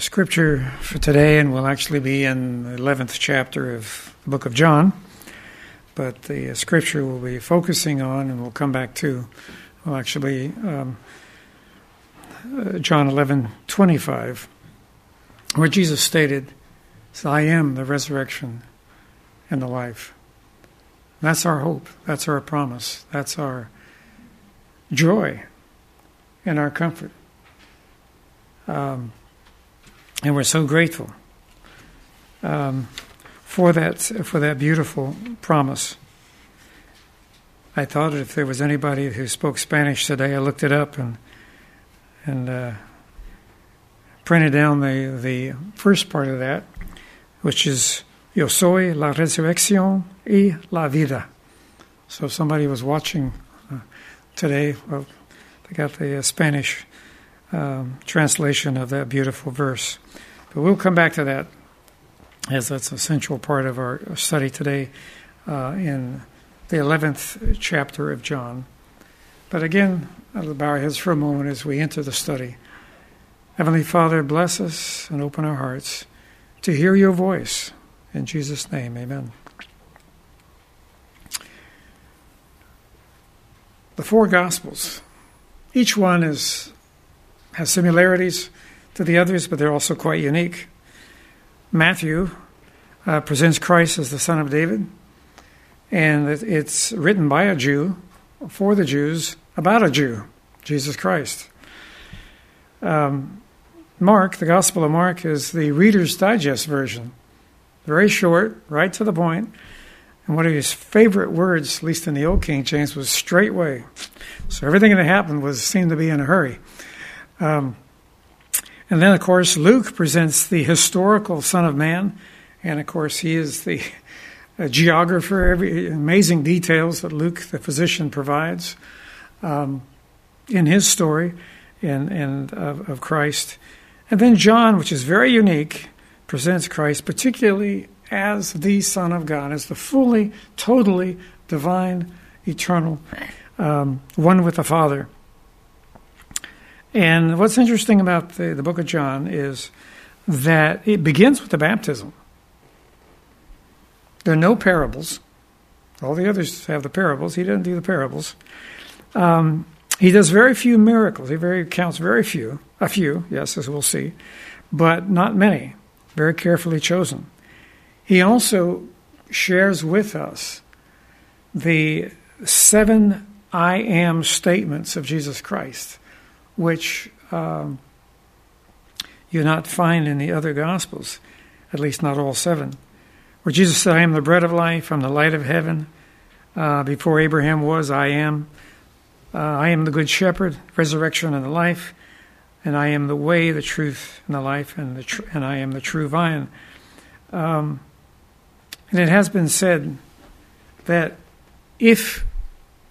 Scripture for today, and we'll actually be in the 11th chapter of the book of John, but the scripture we'll be focusing on, and we'll come back to, will actually um, uh, John 11 25, where Jesus stated, I am the resurrection and the life. That's our hope. That's our promise. That's our joy and our comfort. Um, and we're so grateful um, for that for that beautiful promise. I thought if there was anybody who spoke Spanish today, I looked it up and and uh, printed down the the first part of that, which is "Yo soy la resurrección y la vida." So if somebody was watching uh, today, well, they got the uh, Spanish um, translation of that beautiful verse. But we'll come back to that as that's a central part of our study today uh, in the 11th chapter of John. But again, I'll bow our heads for a moment as we enter the study. Heavenly Father, bless us and open our hearts to hear your voice. In Jesus' name, amen. The four Gospels, each one is, has similarities to the others, but they're also quite unique. Matthew uh, presents Christ as the Son of David, and it's written by a Jew for the Jews about a Jew, Jesus Christ. Um, Mark, the Gospel of Mark, is the Reader's Digest version. Very short, right to the point. And one of his favorite words, at least in the Old King James, was straightway. So everything that happened was seemed to be in a hurry. Um, and then, of course, Luke presents the historical Son of Man. And of course, he is the geographer, every amazing details that Luke, the physician, provides um, in his story and, and of, of Christ. And then John, which is very unique, presents Christ particularly as the Son of God, as the fully, totally divine, eternal, um, one with the Father. And what's interesting about the, the book of John is that it begins with the baptism. There are no parables. All the others have the parables. He doesn't do the parables. Um, he does very few miracles. He very counts very few, a few, yes, as we'll see, but not many. Very carefully chosen. He also shares with us the seven I am statements of Jesus Christ which um, you not find in the other Gospels, at least not all seven, where Jesus said, I am the bread of life, I'm the light of heaven. Uh, before Abraham was, I am. Uh, I am the good shepherd, resurrection and the life, and I am the way, the truth, and the life, and, the tr- and I am the true vine. Um, and it has been said that if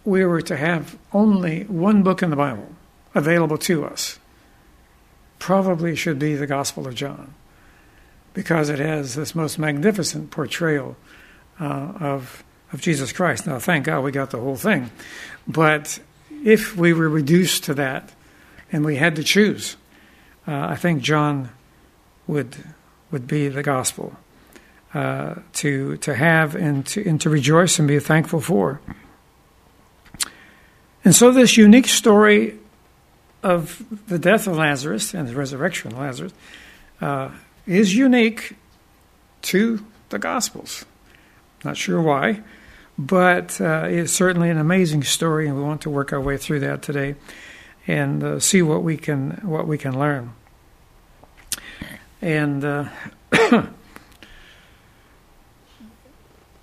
we were to have only one book in the Bible, available to us probably should be the Gospel of John because it has this most magnificent portrayal uh, of, of Jesus Christ. Now, thank God we got the whole thing. But if we were reduced to that and we had to choose, uh, I think John would, would be the Gospel uh, to, to have and to, and to rejoice and be thankful for. And so, this unique story of the death of Lazarus and the resurrection of Lazarus uh, is unique to the Gospels. Not sure why, but uh, it's certainly an amazing story, and we want to work our way through that today and uh, see what we can what we can learn. And uh,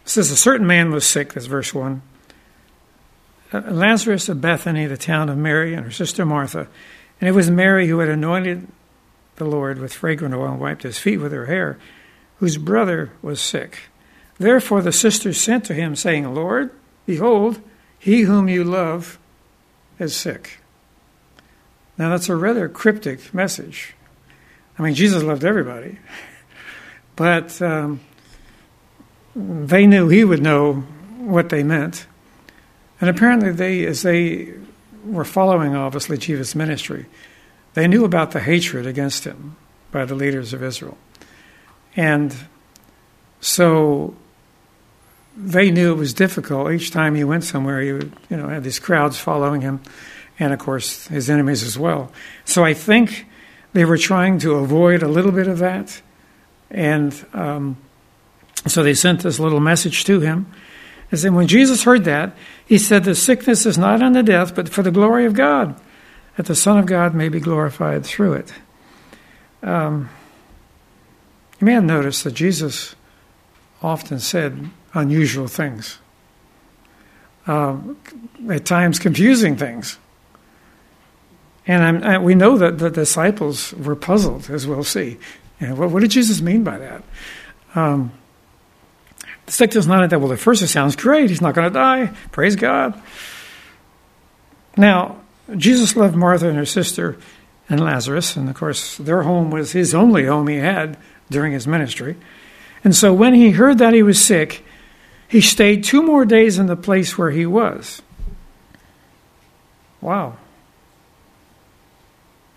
says a certain man was sick. That's verse one. Uh, Lazarus of Bethany, the town of Mary and her sister Martha. And it was Mary who had anointed the Lord with fragrant oil and wiped his feet with her hair, whose brother was sick. Therefore the sisters sent to him, saying, Lord, behold, he whom you love is sick. Now that's a rather cryptic message. I mean, Jesus loved everybody, but um, they knew he would know what they meant. And apparently, they, as they were following, obviously, Jesus' ministry, they knew about the hatred against him by the leaders of Israel. And so they knew it was difficult. Each time he went somewhere, he would, you know, had these crowds following him, and of course his enemies as well. So I think they were trying to avoid a little bit of that, and um, so they sent this little message to him. And when Jesus heard that, he said, "The sickness is not unto death, but for the glory of God, that the Son of God may be glorified through it." Um, you may have noticed that Jesus often said unusual things, um, at times confusing things. And I, we know that the disciples were puzzled, as we'll see. You know, what, what, did Jesus mean by that? Um, the sickness not that. Well, at first it sounds great. He's not going to die. Praise God. Now, Jesus loved Martha and her sister and Lazarus, and of course, their home was his only home he had during his ministry. And so when he heard that he was sick, he stayed two more days in the place where he was. Wow.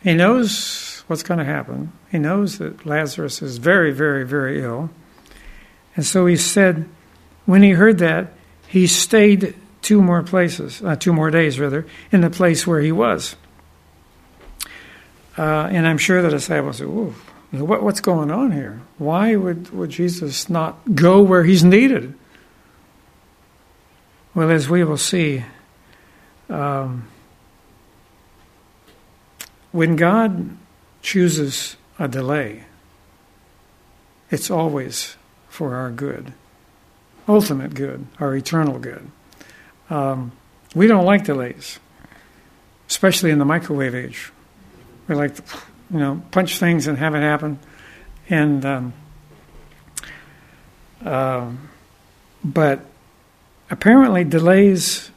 He knows what's going to happen. He knows that Lazarus is very, very, very ill. And so he said, when he heard that, he stayed two more places, uh, two more days rather, in the place where he was. Uh, and I'm sure the disciples said, Ooh, what, what's going on here? Why would, would Jesus not go where he's needed? Well, as we will see, um, when God chooses a delay, it's always for our good, ultimate good, our eternal good. Um, we don't like delays, especially in the microwave age. We like to, you know, punch things and have it happen. And, um, uh, but apparently delays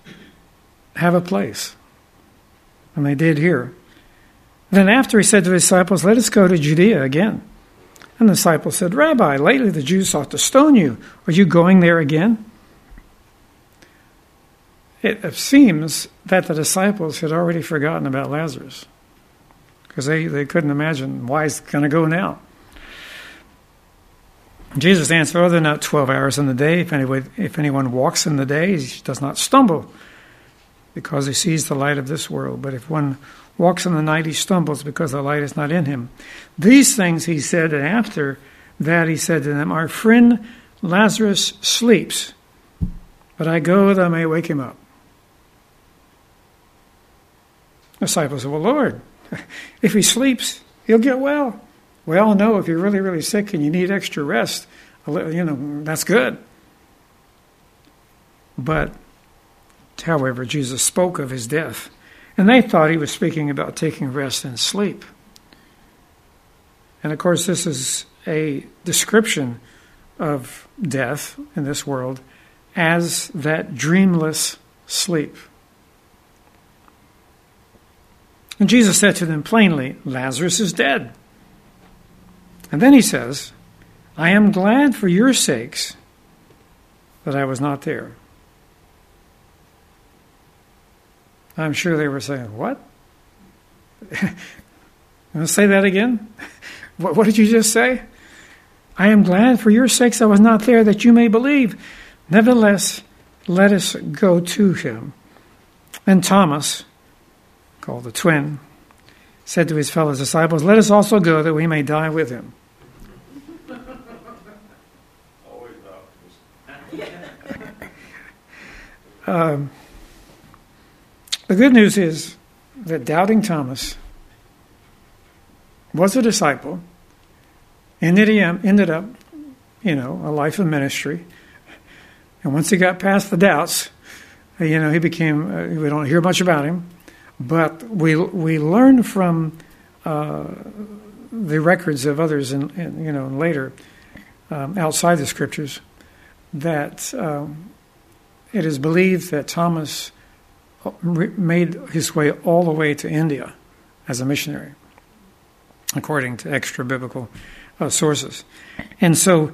have a place. And they did here. Then after he said to his disciples, Let us go to Judea again. And the disciples said, Rabbi, lately the Jews sought to stone you. Are you going there again? It seems that the disciples had already forgotten about Lazarus because they, they couldn't imagine why he's going to go now. Jesus answered, Oh, they're not 12 hours in the day. If if anyone walks in the day, he does not stumble because he sees the light of this world. But if one walks in the night, he stumbles because the light is not in him. These things he said, and after that he said to them, Our friend Lazarus sleeps, but I go that I may wake him up. Disciples said, Well, Lord, if he sleeps, he'll get well. We all know if you're really, really sick and you need extra rest, you know, that's good. But, however, Jesus spoke of his death. And they thought he was speaking about taking rest and sleep. And of course, this is a description of death in this world as that dreamless sleep. And Jesus said to them plainly, Lazarus is dead. And then he says, I am glad for your sakes that I was not there. I'm sure they were saying, What? say that again? What, what did you just say? I am glad for your sakes I was not there that you may believe. Nevertheless, let us go to him. And Thomas, called the twin, said to his fellow disciples, Let us also go that we may die with him. um, the good news is that doubting Thomas was a disciple, ended, ended up, you know, a life of ministry. And once he got past the doubts, you know, he became, uh, we don't hear much about him, but we, we learn from uh, the records of others, in, in you know, later, um, outside the scriptures, that um, it is believed that Thomas made his way all the way to India as a missionary, according to extra biblical uh, sources. And so,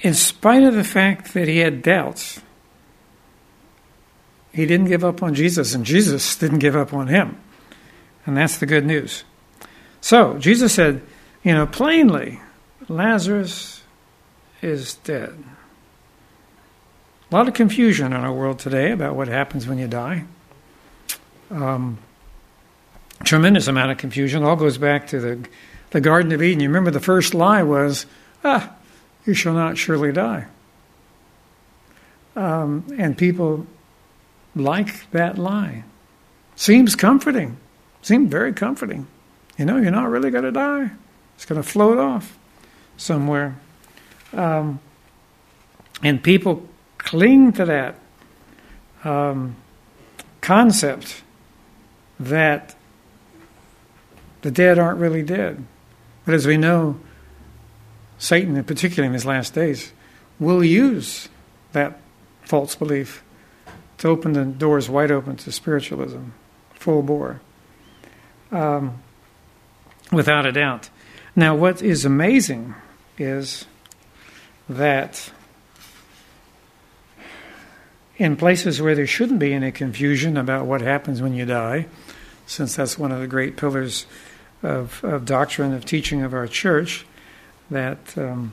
in spite of the fact that he had doubts, he didn't give up on Jesus, and Jesus didn't give up on him. And that's the good news. So, Jesus said, you know, plainly, Lazarus is dead. A lot of confusion in our world today about what happens when you die. Um, tremendous amount of confusion. It all goes back to the, the Garden of Eden. You remember the first lie was, ah, you shall not surely die. Um, and people like that lie. Seems comforting. Seemed very comforting. You know, you're not really going to die. It's going to float off somewhere. Um, and people cling to that um, concept that the dead aren't really dead. But as we know, Satan, in particular in his last days, will use that false belief to open the doors wide open to spiritualism, full bore, um, without a doubt. Now, what is amazing is that in places where there shouldn't be any confusion about what happens when you die, since that's one of the great pillars of, of doctrine, of teaching of our church, that um,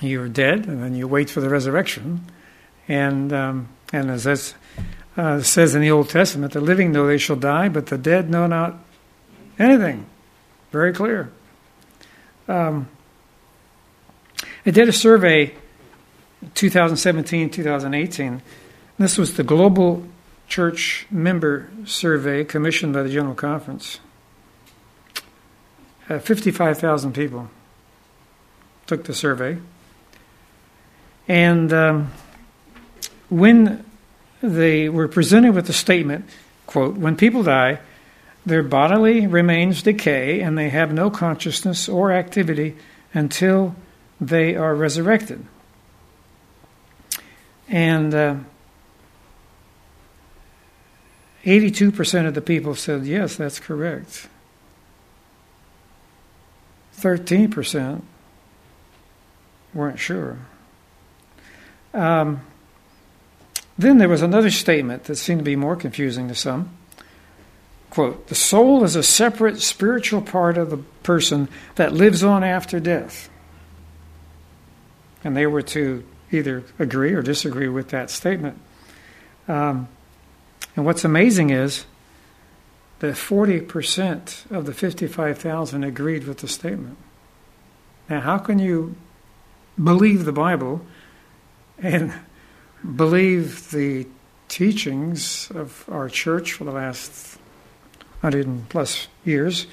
you're dead and then you wait for the resurrection. And, um, and as it uh, says in the Old Testament, the living know they shall die, but the dead know not anything. Very clear. Um, I did a survey 2017 2018. This was the Global Church Member Survey commissioned by the General Conference. Uh, 55,000 people took the survey. And um, when they were presented with the statement, quote, when people die, their bodily remains decay and they have no consciousness or activity until they are resurrected. And uh, 82% of the people said, yes, that's correct. 13% weren't sure. Um, then there was another statement that seemed to be more confusing to some. Quote, the soul is a separate spiritual part of the person that lives on after death. And they were to either agree or disagree with that statement. Um, and what's amazing is that 40% of the 55,000 agreed with the statement. Now, how can you believe the Bible and believe the teachings of our church for the last 100 plus years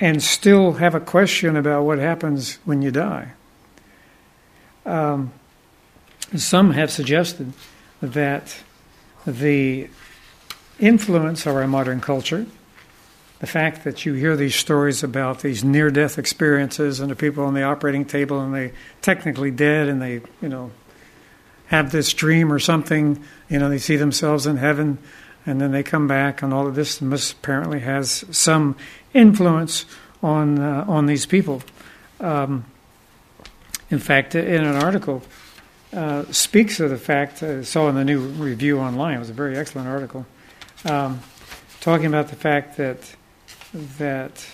and still have a question about what happens when you die? Um, some have suggested that the influence of our modern culture, the fact that you hear these stories about these near death experiences and the people on the operating table and they technically dead and they, you know, have this dream or something, you know, they see themselves in heaven and then they come back and all of this apparently has some influence on uh, on these people. Um, in fact, in an article uh, speaks of the fact, I saw in the new review online, it was a very excellent article, um, talking about the fact that, that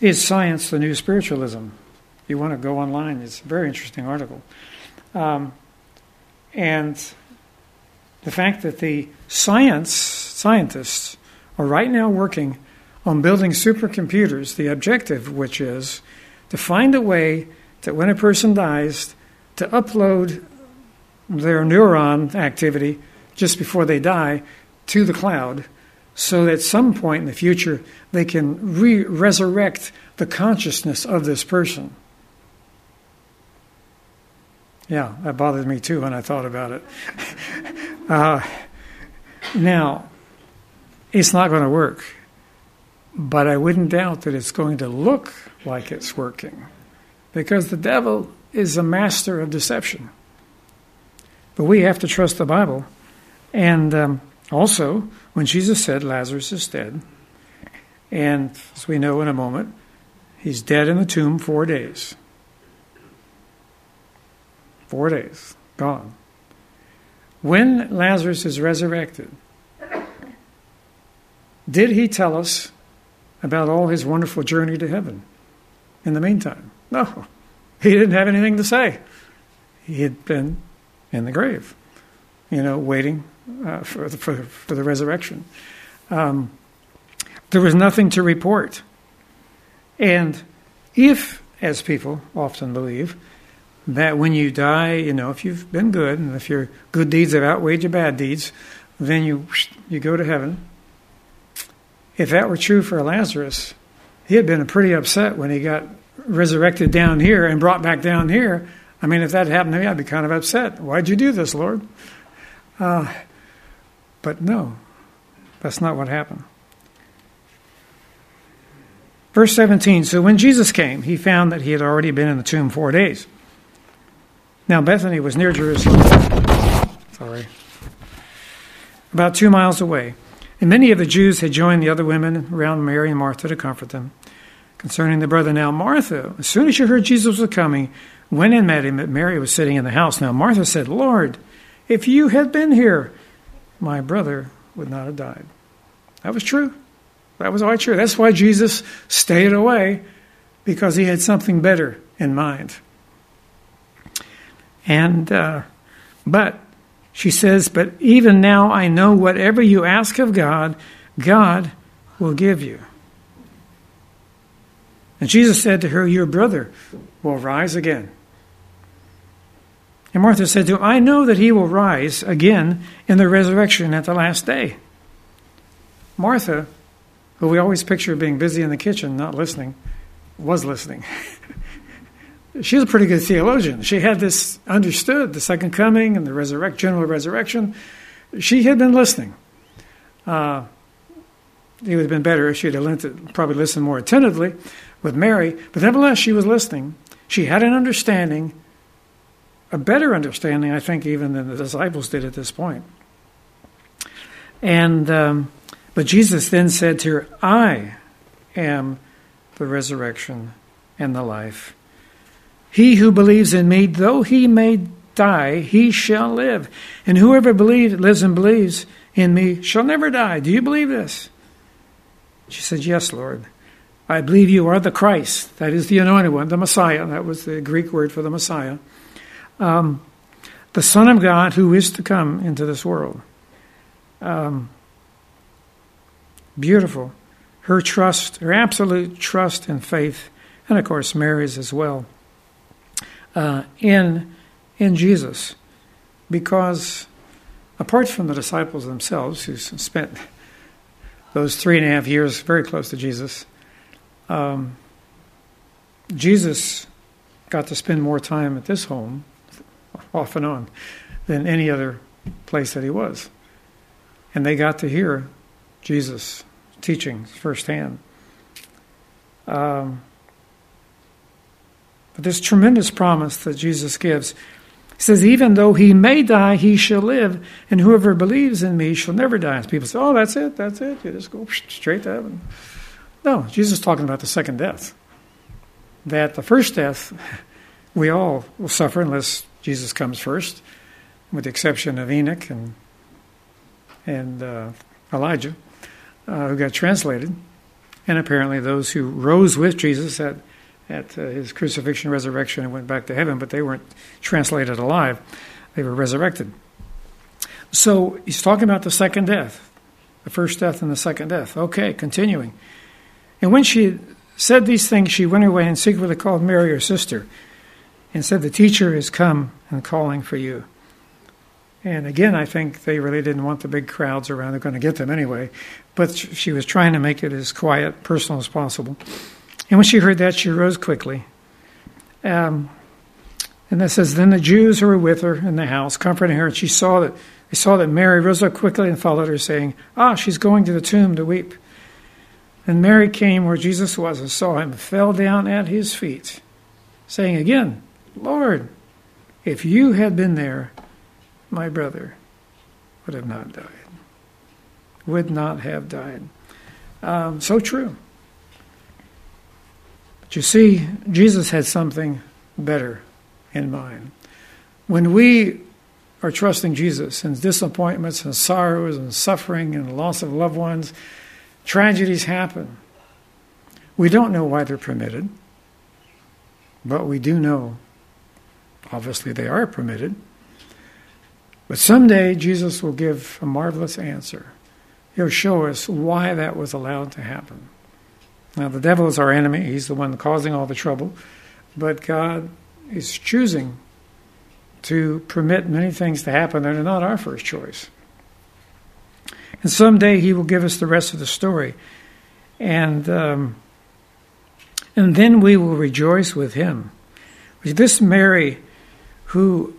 is science the new spiritualism? You want to go online, it's a very interesting article. Um, and the fact that the science scientists are right now working on building supercomputers, the objective which is to find a way that when a person dies, to upload their neuron activity just before they die to the cloud so that at some point in the future they can re- resurrect the consciousness of this person. Yeah, that bothered me too when I thought about it. uh, now, it's not going to work, but I wouldn't doubt that it's going to look like it's working because the devil is a master of deception. But we have to trust the Bible. And um, also, when Jesus said Lazarus is dead, and as we know in a moment, he's dead in the tomb four days. Four days, gone. When Lazarus is resurrected, did he tell us about all his wonderful journey to heaven in the meantime. No, he didn't have anything to say. He had been in the grave, you know, waiting uh, for, the, for, for, the resurrection. Um, there was nothing to report. And if, as people often believe, that when you die, you know, if you've been good and if your good deeds have outweighed your bad deeds, then you you go to heaven. If that were true for Lazarus, he had been pretty upset when he got resurrected down here and brought back down here. I mean, if that happened to me, I'd be kind of upset. Why'd you do this, Lord? Uh, but no, that's not what happened. Verse 17 So when Jesus came, he found that he had already been in the tomb four days. Now, Bethany was near Jerusalem. Sorry. About two miles away. And many of the Jews had joined the other women around Mary and Martha to comfort them. Concerning the brother, now Martha, as soon as she heard Jesus was coming, went and met him, but Mary was sitting in the house. Now Martha said, Lord, if you had been here, my brother would not have died. That was true. That was all true. That's why Jesus stayed away, because he had something better in mind. And, uh, but, she says, but even now I know whatever you ask of God, God will give you. And Jesus said to her, Your brother will rise again. And Martha said to him, I know that he will rise again in the resurrection at the last day. Martha, who we always picture being busy in the kitchen, not listening, was listening. She's a pretty good theologian. She had this understood the second coming and the resurrect, general resurrection. She had been listening. Uh, it would have been better if she had probably listened more attentively with Mary, but nevertheless, she was listening. She had an understanding a better understanding, I think, even than the disciples did at this point. And um, but Jesus then said to her, "I am the resurrection and the life. He who believes in me, though he may die, he shall live. And whoever believes, lives and believes in me shall never die. Do you believe this?" She said, "Yes, Lord." I believe you are the Christ, that is the anointed one, the Messiah. That was the Greek word for the Messiah um, the Son of God who is to come into this world. Um, beautiful. Her trust, her absolute trust and faith, and of course Mary's as well, uh, in, in Jesus. Because apart from the disciples themselves, who spent those three and a half years very close to Jesus, um, Jesus got to spend more time at this home off and on than any other place that he was. And they got to hear Jesus teaching firsthand. Um, but this tremendous promise that Jesus gives he says, Even though he may die, he shall live, and whoever believes in me shall never die. And people say, Oh, that's it, that's it. You just go straight to heaven. No, Jesus is talking about the second death. That the first death, we all will suffer unless Jesus comes first, with the exception of Enoch and and uh, Elijah, uh, who got translated, and apparently those who rose with Jesus at at uh, his crucifixion, resurrection, and went back to heaven, but they weren't translated alive; they were resurrected. So he's talking about the second death, the first death and the second death. Okay, continuing. And when she said these things, she went away and secretly called Mary, her sister and said, The teacher is come and calling for you. And again, I think they really didn't want the big crowds around. They're going to get them anyway. But she was trying to make it as quiet, personal as possible. And when she heard that, she rose quickly. Um, and that says, Then the Jews who were with her in the house, comforting her, and she saw that they saw that Mary rose up quickly and followed her, saying, Ah, she's going to the tomb to weep. And Mary came where Jesus was and saw him, fell down at his feet, saying again, Lord, if you had been there, my brother would have not died. Would not have died. Um, so true. But you see, Jesus had something better in mind. When we are trusting Jesus and disappointments and sorrows and suffering and loss of loved ones, tragedies happen. We don't know why they're permitted, but we do know, obviously, they are permitted. But someday Jesus will give a marvelous answer. He'll show us why that was allowed to happen. Now, the devil is our enemy, he's the one causing all the trouble, but God is choosing to permit many things to happen that are not our first choice. And someday he will give us the rest of the story. And, um, and then we will rejoice with him. This Mary, who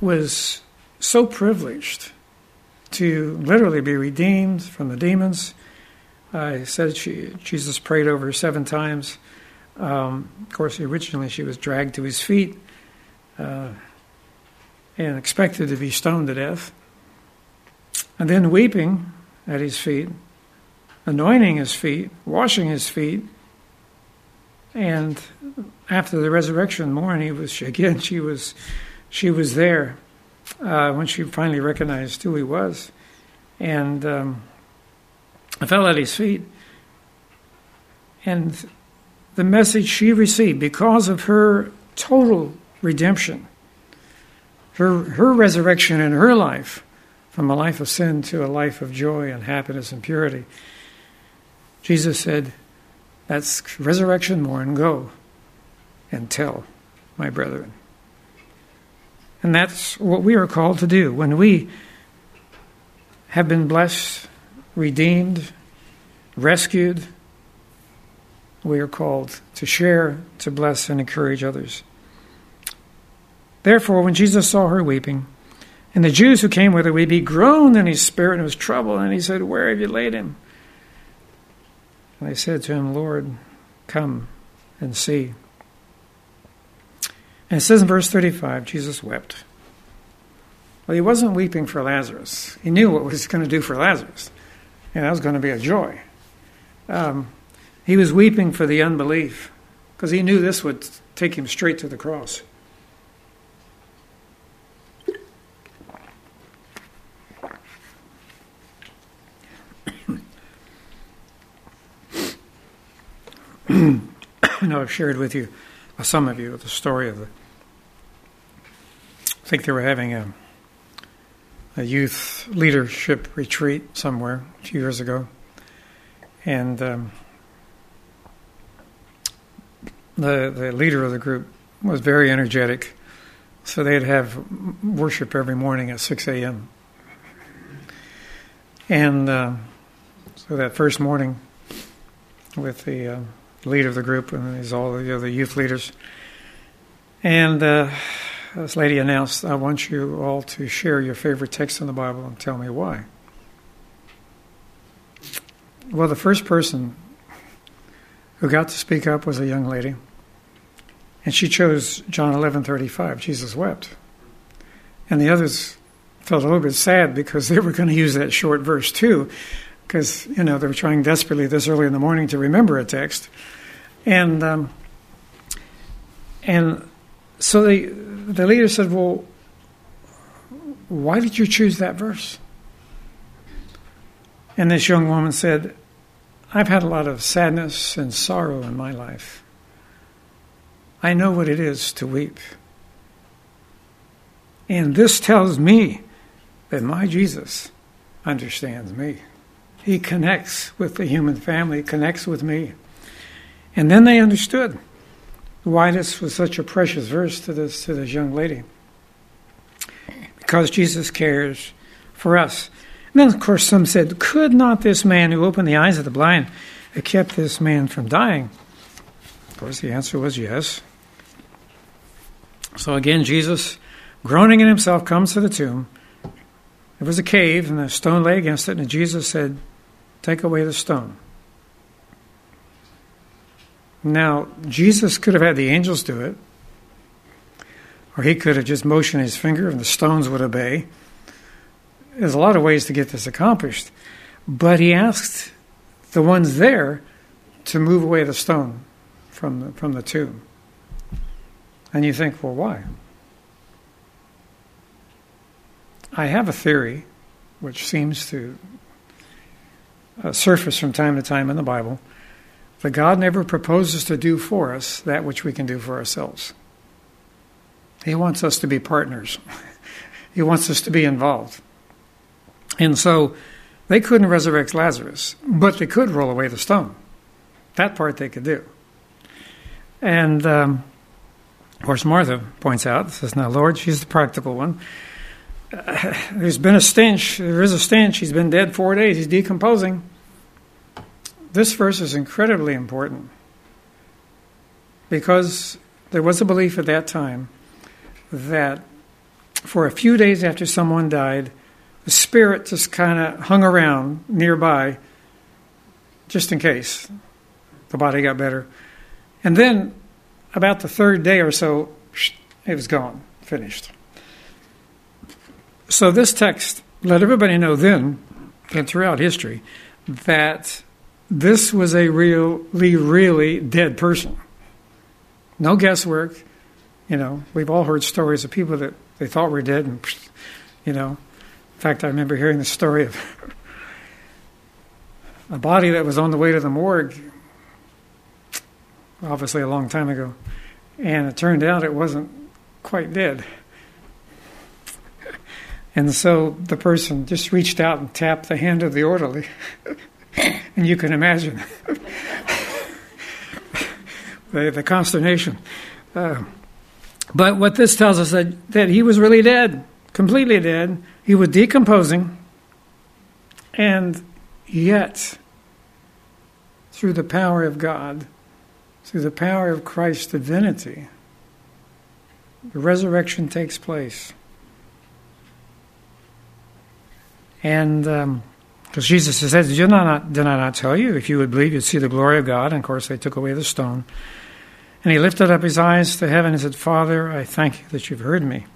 was so privileged to literally be redeemed from the demons, I said she, Jesus prayed over her seven times. Um, of course, originally she was dragged to his feet uh, and expected to be stoned to death. And then weeping at his feet, anointing his feet, washing his feet. And after the resurrection morning, he was again. She was, she was there uh, when she finally recognized who he was, and um, I fell at his feet. And the message she received because of her total redemption, her, her resurrection in her life from a life of sin to a life of joy and happiness and purity. Jesus said, That's resurrection morn, go and tell my brethren. And that's what we are called to do. When we have been blessed, redeemed, rescued, we are called to share, to bless, and encourage others. Therefore, when Jesus saw her weeping, and the Jews who came with her weeping, he groaned in his spirit and was troubled, and he said, Where have you laid him? And they said to him, Lord, come and see. And it says in verse 35, Jesus wept. Well, he wasn't weeping for Lazarus. He knew what was going to do for Lazarus, and that was going to be a joy. Um, he was weeping for the unbelief because he knew this would take him straight to the cross. I've shared with you, some of you, the story of the. I think they were having a, a youth leadership retreat somewhere a few years ago, and um, the the leader of the group was very energetic, so they'd have worship every morning at six a.m. And uh, so that first morning, with the uh, leader of the group, and he's all the other youth leaders. And uh, this lady announced, I want you all to share your favorite text in the Bible and tell me why. Well, the first person who got to speak up was a young lady. And she chose John 11:35, Jesus wept. And the others felt a little bit sad because they were going to use that short verse too because you know they were trying desperately this early in the morning to remember a text, and um, and so the the leader said, "Well, why did you choose that verse?" And this young woman said, "I've had a lot of sadness and sorrow in my life. I know what it is to weep." And this tells me that my Jesus understands me. He connects with the human family, connects with me. And then they understood why this was such a precious verse to this, to this young lady. Because Jesus cares for us. And then, of course, some said, Could not this man who opened the eyes of the blind have kept this man from dying? Of course, the answer was yes. So again, Jesus, groaning in himself, comes to the tomb. It was a cave, and a stone lay against it, and Jesus said, Take away the stone. Now, Jesus could have had the angels do it, or he could have just motioned his finger and the stones would obey. There's a lot of ways to get this accomplished, but he asked the ones there to move away the stone from the, from the tomb. And you think, well, why? I have a theory which seems to uh, surface from time to time in the Bible But God never proposes to do for us that which we can do for ourselves. He wants us to be partners. he wants us to be involved. And so they couldn't resurrect Lazarus, but they could roll away the stone. That part they could do. And um, of course, Martha points out, says, Now, Lord, she's the practical one. Uh, there's been a stench. There is a stench. He's been dead four days. He's decomposing. This verse is incredibly important because there was a belief at that time that for a few days after someone died, the spirit just kind of hung around nearby just in case the body got better. And then about the third day or so, it was gone, finished. So this text let everybody know then and throughout history that this was a really, really dead person. No guesswork. You know, we've all heard stories of people that they thought were dead, and you know, in fact, I remember hearing the story of a body that was on the way to the morgue, obviously a long time ago, and it turned out it wasn't quite dead. And so the person just reached out and tapped the hand of the orderly. and you can imagine the, the consternation. Uh, but what this tells us that, that he was really dead, completely dead. He was decomposing, and yet, through the power of God, through the power of Christ's divinity, the resurrection takes place. And because um, Jesus said, did, not, did I not tell you? If you would believe, you'd see the glory of God. And of course, they took away the stone. And he lifted up his eyes to heaven and said, Father, I thank you that you've heard me.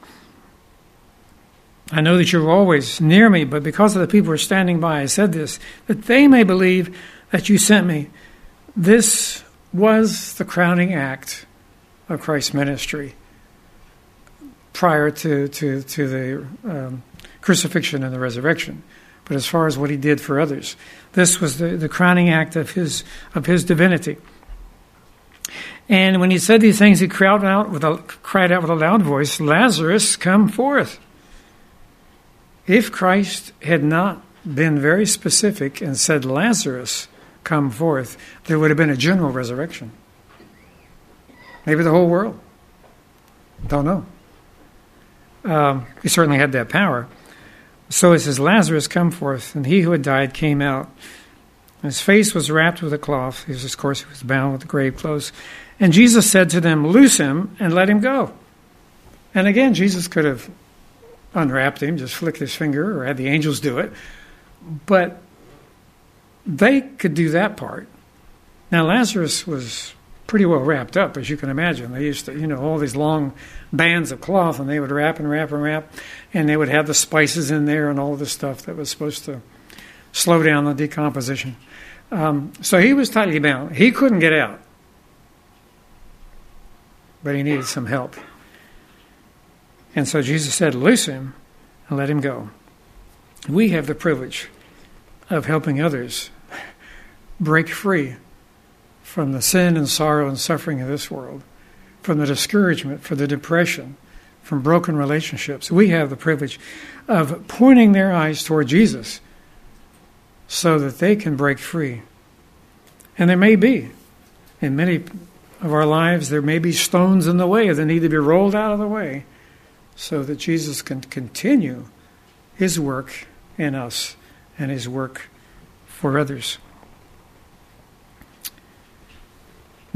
I know that you're always near me, but because of the people who are standing by, I said this, that they may believe that you sent me. This was the crowning act of Christ's ministry prior to, to, to the um, crucifixion and the resurrection, but as far as what he did for others. This was the, the crowning act of his, of his divinity. And when he said these things, he cried out, with a, cried out with a loud voice, Lazarus, come forth. If Christ had not been very specific and said, Lazarus, come forth, there would have been a general resurrection. Maybe the whole world. Don't know. Um, he certainly had that power. So it says, Lazarus, come forth. And he who had died came out. His face was wrapped with a cloth. He was, of course, he was bound with the grave clothes. And Jesus said to them, Loose him and let him go. And again, Jesus could have unwrapped him, just flicked his finger, or had the angels do it. But they could do that part. Now, Lazarus was pretty well wrapped up, as you can imagine. They used to, you know, all these long bands of cloth, and they would wrap and wrap and wrap, and they would have the spices in there and all the stuff that was supposed to slow down the decomposition. Um, so he was tightly bound. He couldn't get out, but he needed some help. And so Jesus said, Loose him and let him go. We have the privilege of helping others break free from the sin and sorrow and suffering of this world, from the discouragement, from the depression, from broken relationships. We have the privilege of pointing their eyes toward Jesus so that they can break free. And there may be, in many of our lives, there may be stones in the way that need to be rolled out of the way so that Jesus can continue his work in us and his work for others.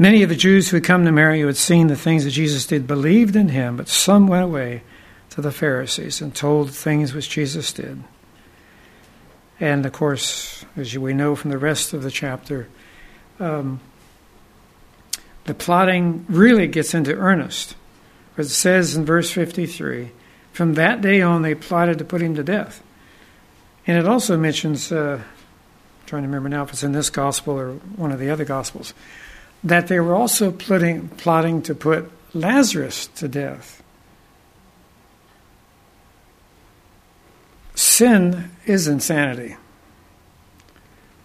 Many of the Jews who had come to Mary who had seen the things that Jesus did believed in him, but some went away to the Pharisees and told things which Jesus did. And of course, as we know from the rest of the chapter, um, the plotting really gets into earnest. Because it says in verse 53 from that day on, they plotted to put him to death. And it also mentions, uh, I'm trying to remember now if it's in this gospel or one of the other gospels, that they were also plotting, plotting to put Lazarus to death. Sin is insanity.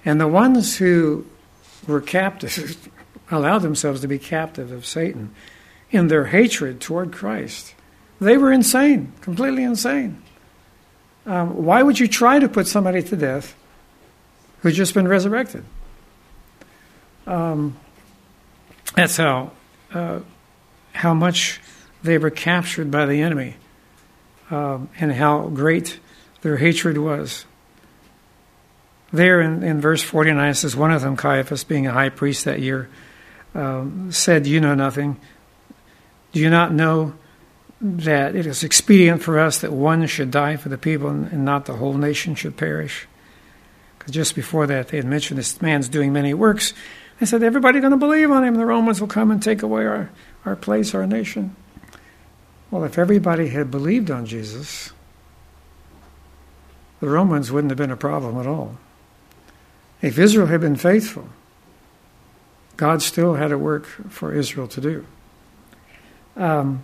And the ones who were captive, allowed themselves to be captive of Satan in their hatred toward Christ. They were insane, completely insane. Um, why would you try to put somebody to death who's just been resurrected? Um, that's how uh, how much they were captured by the enemy, um, and how great their hatred was. There in, in verse 49, it says, One of them, Caiaphas, being a high priest that year, um, said, You know nothing. Do you not know that it is expedient for us that one should die for the people and not the whole nation should perish? Because just before that, they had mentioned this man's doing many works. They said, Everybody going to believe on him. The Romans will come and take away our, our place, our nation. Well, if everybody had believed on Jesus, the Romans wouldn't have been a problem at all. If Israel had been faithful, God still had a work for Israel to do. Um,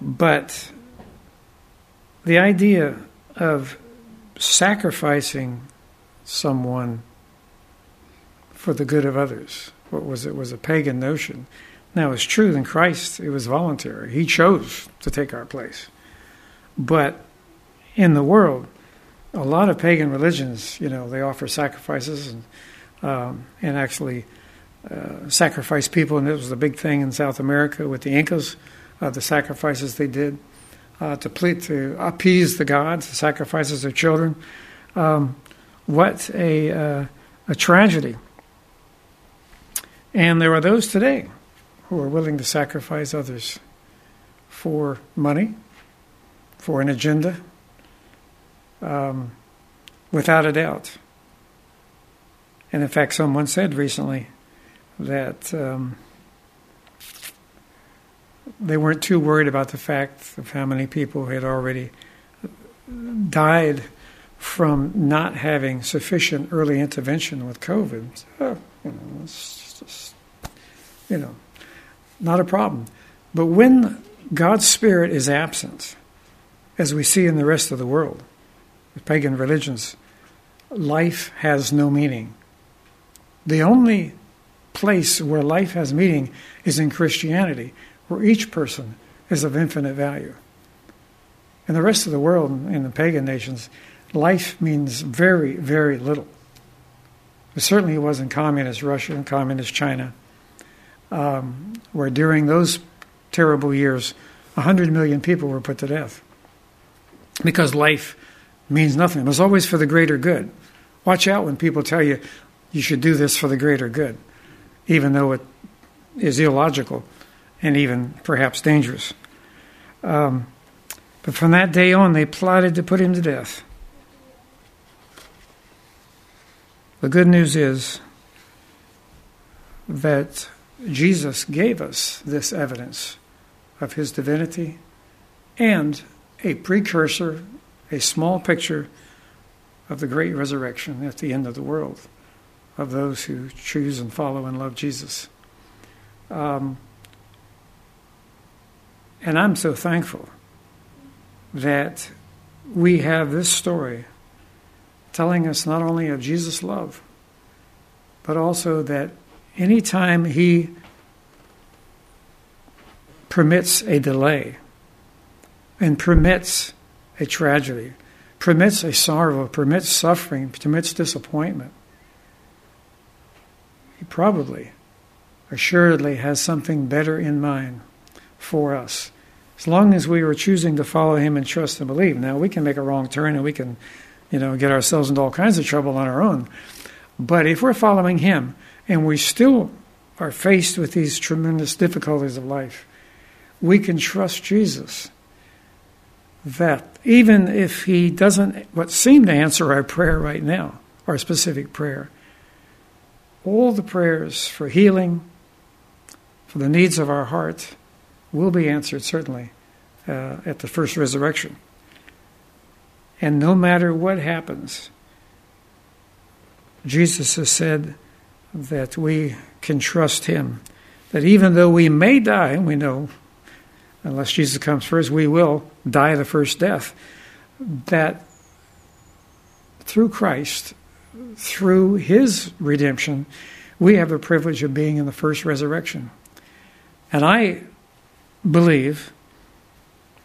but the idea of sacrificing someone for the good of others, what was it? Was a pagan notion. Now it's true in Christ; it was voluntary. He chose to take our place. But in the world, a lot of pagan religions, you know, they offer sacrifices and um, and actually uh, sacrifice people, and it was a big thing in South America with the Incas, uh, the sacrifices they did uh, to plead to appease the gods, the sacrifices of children. Um, what a uh, a tragedy! And there are those today who are willing to sacrifice others for money, for an agenda, um, without a doubt. And in fact, someone said recently that um, they weren't too worried about the fact of how many people had already died from not having sufficient early intervention with COVID. So, you know, you know, not a problem. But when God's Spirit is absent, as we see in the rest of the world, with pagan religions, life has no meaning. The only place where life has meaning is in Christianity, where each person is of infinite value. In the rest of the world, in the pagan nations, life means very, very little. Certainly it was in communist Russia and communist China, um, where during those terrible years, 100 million people were put to death because life means nothing. It was always for the greater good. Watch out when people tell you you should do this for the greater good, even though it is illogical and even perhaps dangerous. Um, but from that day on, they plotted to put him to death. The good news is that Jesus gave us this evidence of his divinity and a precursor, a small picture of the great resurrection at the end of the world of those who choose and follow and love Jesus. Um, and I'm so thankful that we have this story telling us not only of Jesus' love, but also that anytime He permits a delay and permits a tragedy, permits a sorrow, permits suffering, permits disappointment, he probably, assuredly, has something better in mind for us. As long as we are choosing to follow him and trust and believe. Now, we can make a wrong turn and we can, you know, get ourselves into all kinds of trouble on our own. But if we're following him and we still are faced with these tremendous difficulties of life, we can trust Jesus that even if he doesn't what seem to answer our prayer right now, our specific prayer, all the prayers for healing, for the needs of our heart, will be answered certainly uh, at the first resurrection. And no matter what happens, Jesus has said that we can trust him. That even though we may die, we know, unless Jesus comes first, we will die the first death, that through Christ through his redemption, we have the privilege of being in the first resurrection. And I believe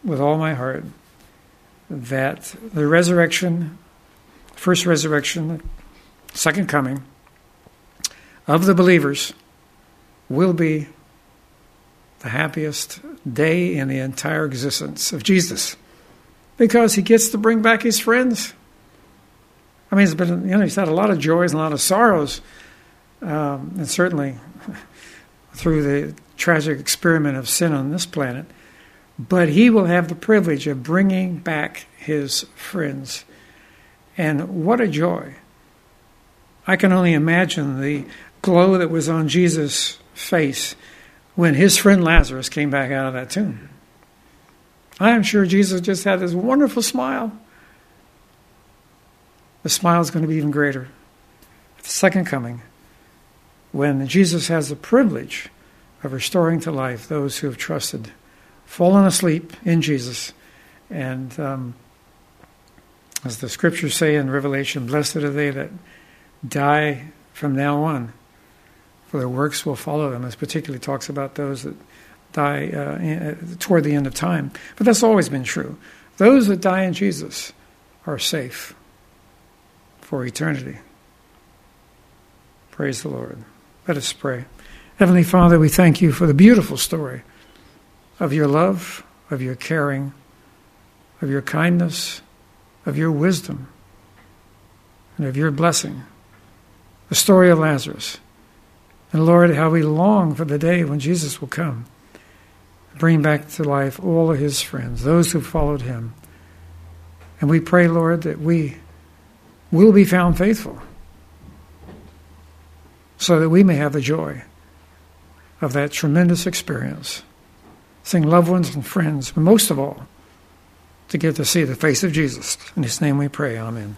with all my heart that the resurrection, first resurrection, second coming of the believers will be the happiest day in the entire existence of Jesus because he gets to bring back his friends. I mean, it's been, you know, he's had a lot of joys and a lot of sorrows, um, and certainly through the tragic experiment of sin on this planet. But he will have the privilege of bringing back his friends. And what a joy. I can only imagine the glow that was on Jesus' face when his friend Lazarus came back out of that tomb. I am sure Jesus just had this wonderful smile. The smile is going to be even greater at the second coming when Jesus has the privilege of restoring to life those who have trusted, fallen asleep in Jesus. And um, as the scriptures say in Revelation, blessed are they that die from now on for their works will follow them. This particularly talks about those that die uh, uh, toward the end of time. But that's always been true. Those that die in Jesus are safe for eternity. Praise the Lord. Let us pray. Heavenly Father, we thank you for the beautiful story of your love, of your caring, of your kindness, of your wisdom, and of your blessing. The story of Lazarus. And Lord, how we long for the day when Jesus will come, bring back to life all of his friends, those who followed him. And we pray, Lord, that we will be found faithful so that we may have the joy of that tremendous experience, seeing loved ones and friends, but most of all, to get to see the face of Jesus. In his name we pray. Amen.